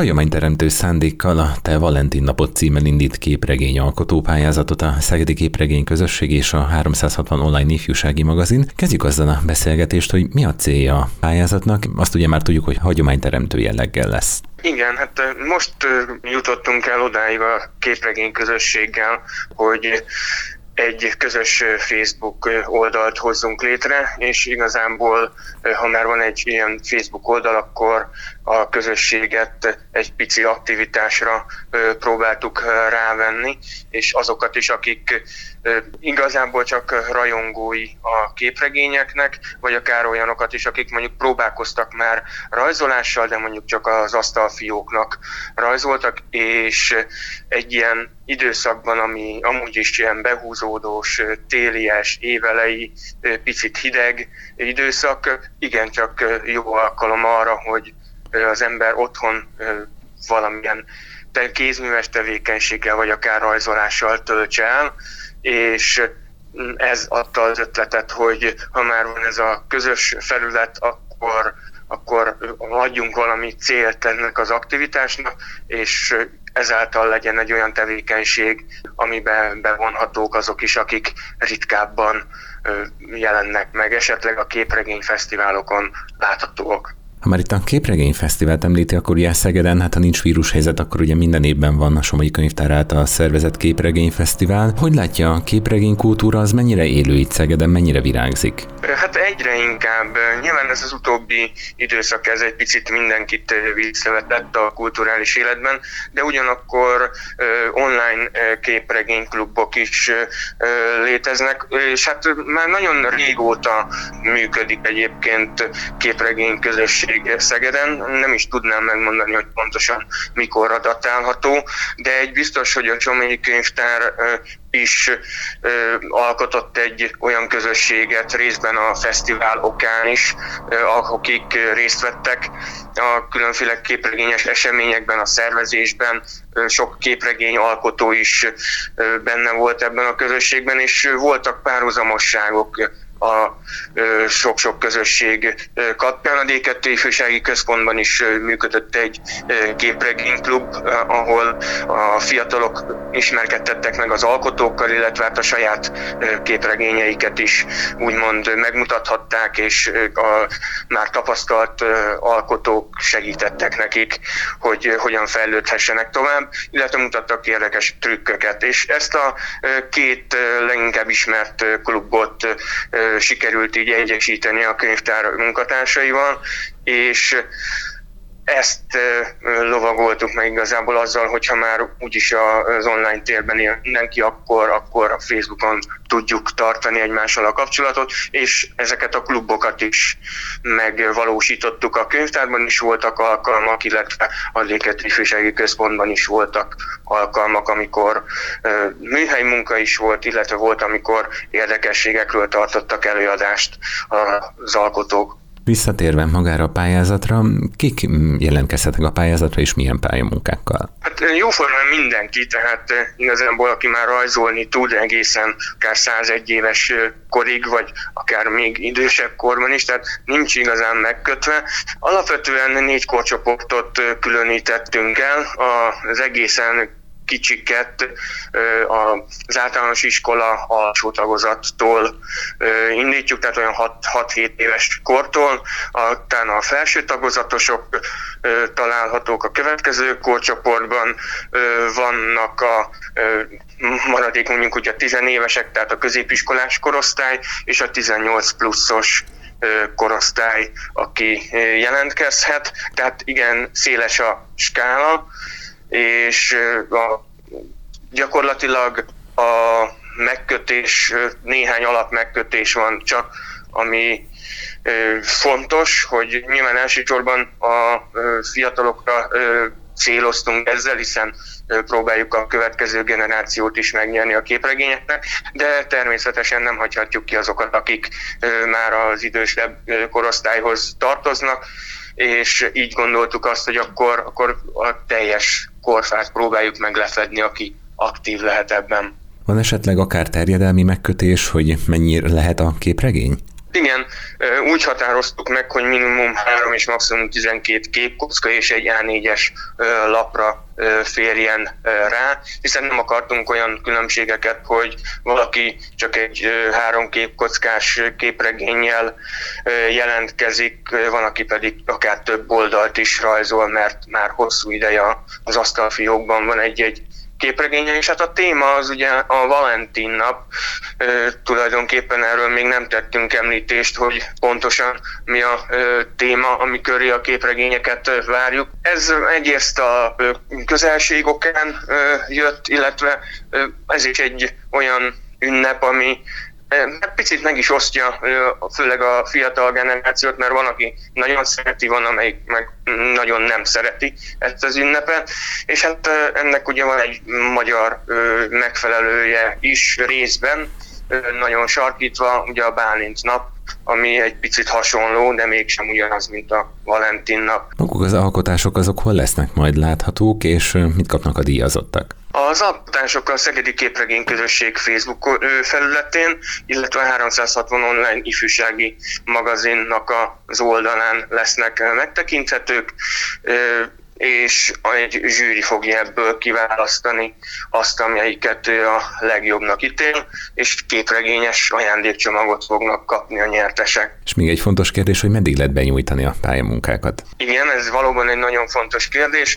Hagyományteremtő szándékkal a Te Valentin napot címmel indít képregény alkotópályázatot a Szegedi Képregény Közösség és a 360 online ifjúsági magazin. Kezdjük azzal a beszélgetést, hogy mi a célja a pályázatnak. Azt ugye már tudjuk, hogy hagyományteremtő jelleggel lesz. Igen, hát most jutottunk el odáig a képregény közösséggel, hogy egy közös Facebook oldalt hozzunk létre, és igazából, ha már van egy ilyen Facebook oldal, akkor a közösséget egy pici aktivitásra próbáltuk rávenni, és azokat is, akik igazából csak rajongói a képregényeknek, vagy akár olyanokat is, akik mondjuk próbálkoztak már rajzolással, de mondjuk csak az asztalfióknak rajzoltak, és egy ilyen időszakban, ami amúgy is ilyen behúzódós, télies, évelei, picit hideg időszak, igencsak jó alkalom arra, hogy az ember otthon valamilyen kézműves tevékenységgel, vagy akár rajzolással töltse el, és ez adta az ötletet, hogy ha már van ez a közös felület, akkor, akkor adjunk valami célt ennek az aktivitásnak, és ezáltal legyen egy olyan tevékenység, amiben bevonhatók azok is, akik ritkábban jelennek meg, esetleg a képregényfesztiválokon láthatóak. Ha már itt a képregényfesztivált említi, akkor ugye Szegeden, hát ha nincs vírushelyzet, akkor ugye minden évben van a Somogyi Könyvtár által szervezett képregényfesztivál. Hogy látja a képregénykultúra, az mennyire élő itt Szegeden, mennyire virágzik? Hát egyre inkább. Nyilván ez az utóbbi időszak, ez egy picit mindenkit visszavetett a kulturális életben, de ugyanakkor online képregényklubok is léteznek, és hát már nagyon régóta működik egyébként képregény közösség még Szegeden, nem is tudnám megmondani, hogy pontosan mikor datálható, de egy biztos, hogy a Csoményi Könyvtár is alkotott egy olyan közösséget részben a fesztivál okán is, akik részt vettek a különféle képregényes eseményekben, a szervezésben, sok képregény alkotó is benne volt ebben a közösségben, és voltak párhuzamosságok a sok-sok közösség kapcsán. A D2 ifjúsági központban is működött egy képregényklub, ahol a fiatalok ismerkedtettek meg az alkotókkal, illetve hát a saját képregényeiket is úgymond megmutathatták, és a már tapasztalt alkotók segítettek nekik, hogy hogyan fejlődhessenek tovább, illetve mutattak érdekes trükköket. És ezt a két leginkább ismert klubot sikerült így egyesíteni a könyvtár munkatársaival, és ezt lovagoltuk meg igazából azzal, hogyha már úgyis az online térben él mindenki, akkor, akkor a Facebookon tudjuk tartani egymással a kapcsolatot, és ezeket a klubokat is megvalósítottuk. A könyvtárban is voltak alkalmak, illetve a Léket Központban is voltak alkalmak, amikor műhely munka is volt, illetve volt, amikor érdekességekről tartottak előadást az alkotók. Visszatérve magára a pályázatra, kik jelentkezhetnek a pályázatra, és milyen pályamunkákkal? Hát jóformán mindenki, tehát igazából aki már rajzolni tud egészen akár 101 éves korig, vagy akár még idősebb korban is, tehát nincs igazán megkötve. Alapvetően négy korcsoportot különítettünk el, az egészen kicsiket az általános iskola alsó tagozattól indítjuk, tehát olyan 6-7 éves kortól, utána a felső tagozatosok találhatók a következő korcsoportban, vannak a maradék mondjuk ugye a tizenévesek, tehát a középiskolás korosztály, és a 18 pluszos korosztály, aki jelentkezhet. Tehát igen, széles a skála, és a, gyakorlatilag a megkötés, néhány alapmegkötés van csak, ami fontos, hogy nyilván elsősorban a fiatalokra céloztunk ezzel, hiszen próbáljuk a következő generációt is megnyerni a képregényeknek, de természetesen nem hagyhatjuk ki azokat, akik már az idősebb korosztályhoz tartoznak, és így gondoltuk azt, hogy akkor, akkor a teljes korfát próbáljuk meg lefedni, aki aktív lehet ebben. Van esetleg akár terjedelmi megkötés, hogy mennyi lehet a képregény? Igen, úgy határoztuk meg, hogy minimum 3 és maximum 12 képkocka és egy A4-es lapra férjen rá, hiszen nem akartunk olyan különbségeket, hogy valaki csak egy három képkockás képregényel jelentkezik, van, aki pedig akár több oldalt is rajzol, mert már hosszú ideje az asztalfiókban van egy-egy képregénye, és hát a téma az ugye a Valentin nap, e, tulajdonképpen erről még nem tettünk említést, hogy pontosan mi a e, téma, ami köré a képregényeket e, várjuk. Ez egyrészt a e, közelség okán jött, illetve e, ez is egy olyan ünnep, ami Hát picit meg is osztja, főleg a fiatal generációt, mert van, aki nagyon szereti, van, amelyik meg nagyon nem szereti ezt az ünnepet, és hát ennek ugye van egy magyar megfelelője is részben, nagyon sarkítva, ugye a Bálint nap, ami egy picit hasonló, de mégsem ugyanaz, mint a Valentin nap. Maguk az alkotások azok hol lesznek majd láthatók, és mit kapnak a díjazottak? Az alkotások a Szegedi Képregény Közösség Facebook felületén, illetve a 360 online ifjúsági magazinnak az oldalán lesznek megtekinthetők és egy zsűri fogja ebből kiválasztani azt, amelyiket ő a legjobbnak ítél, és képregényes ajándékcsomagot fognak kapni a nyertesek. És még egy fontos kérdés, hogy meddig lehet benyújtani a pályamunkákat? Igen, ez valóban egy nagyon fontos kérdés.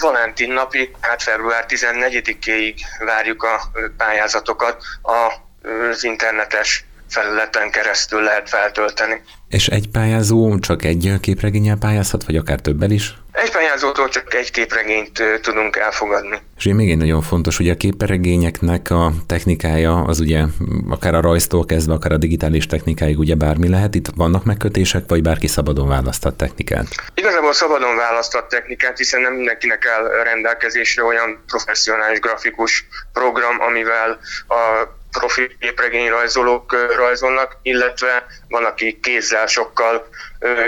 Valentin napi, hát február 14-ig várjuk a pályázatokat az internetes felületen keresztül lehet feltölteni. És egy pályázó csak egy képregényel pályázhat, vagy akár többel is? Egy pályázótól csak egy képregényt tudunk elfogadni. És még egy nagyon fontos, hogy a képregényeknek a technikája az ugye akár a rajztól kezdve, akár a digitális technikáig ugye bármi lehet. Itt vannak megkötések, vagy bárki szabadon választhat technikát? Igazából szabadon választhat technikát, hiszen nem mindenkinek áll rendelkezésre olyan professzionális grafikus program, amivel a profi képregényrajzolók rajzolnak, illetve van, aki kézzel sokkal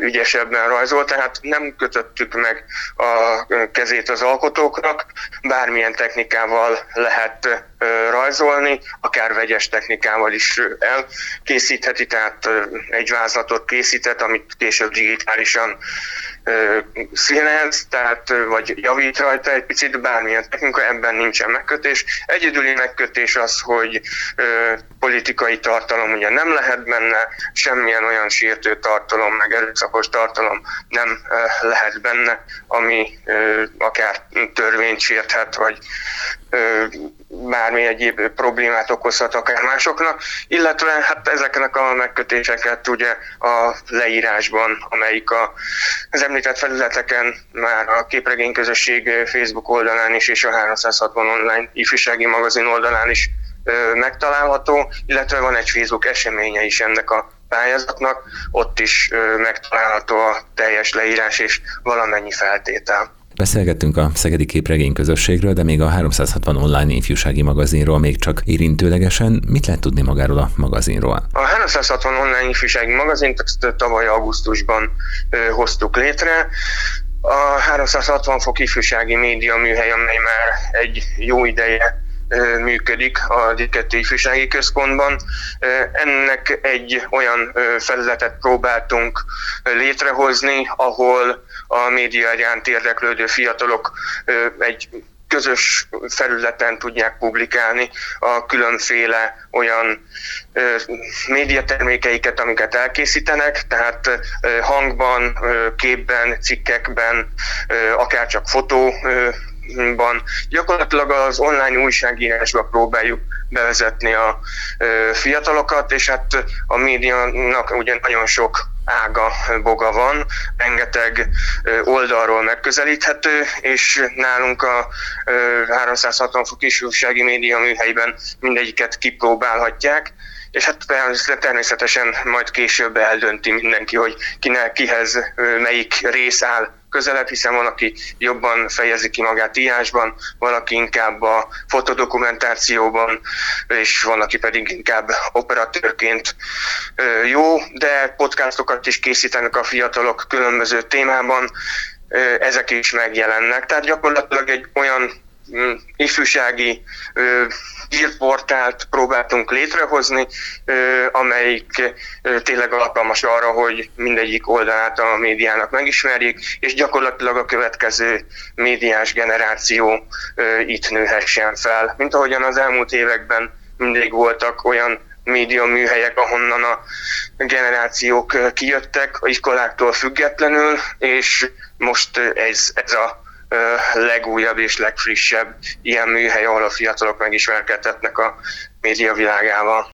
ügyesebben rajzol, tehát nem kötöttük meg a kezét az alkotóknak, bármilyen technikával lehet rajzolni, akár vegyes technikával is elkészítheti, tehát egy vázlatot készített, amit később digitálisan színez, tehát vagy javít rajta egy picit, bármilyen technika, ebben nincsen megkötés. Egyedüli megkötés az, hogy politikai tartalom ugye nem lehet benne, semmilyen olyan sértő tartalom, meg erőszakos tartalom nem lehet benne, ami akár törvényt sérthet, vagy bármi egyéb problémát okozhat akár másoknak, illetve hát ezeknek a megkötéseket ugye a leírásban, amelyik a, az említett felületeken már a képregény közösség Facebook oldalán is és a 360 online ifjúsági magazin oldalán is megtalálható, illetve van egy Facebook eseménye is ennek a pályázatnak, ott is megtalálható a teljes leírás és valamennyi feltétel. Beszélgettünk a Szegedi Képregény közösségről, de még a 360 online ifjúsági magazinról még csak érintőlegesen. Mit lehet tudni magáról a magazinról? A 360 online ifjúsági magazint tavaly augusztusban ö, hoztuk létre. A 360 fok ifjúsági média műhely, amely már egy jó ideje működik a Diketti Ifjúsági Központban. Ennek egy olyan felületet próbáltunk létrehozni, ahol a média iránt érdeklődő fiatalok egy közös felületen tudják publikálni a különféle olyan médiatermékeiket, amiket elkészítenek, tehát hangban, ö, képben, cikkekben, ö, akár csak fotó gyakorlatilag az online újságírásba próbáljuk bevezetni a fiatalokat, és hát a médiának ugye nagyon sok ága, boga van, rengeteg oldalról megközelíthető, és nálunk a 360 fok újsági média műhelyben mindegyiket kipróbálhatják, és hát természetesen majd később eldönti mindenki, hogy kinek, kihez melyik rész áll közelebb, hiszen van, aki jobban fejezi ki magát írásban, valaki inkább a fotodokumentációban, és van, aki pedig inkább operatőrként jó, de podcastokat is készítenek a fiatalok különböző témában, ezek is megjelennek. Tehát gyakorlatilag egy olyan ifjúsági hírportált próbáltunk létrehozni, amelyik tényleg alkalmas arra, hogy mindegyik oldalát a médiának megismerjék, és gyakorlatilag a következő médiás generáció itt nőhessen fel. Mint ahogyan az elmúlt években mindig voltak olyan média műhelyek, ahonnan a generációk kijöttek a iskoláktól függetlenül, és most ez, ez a legújabb és legfrissebb ilyen műhely, ahol a fiatalok megismerkedhetnek a média világával.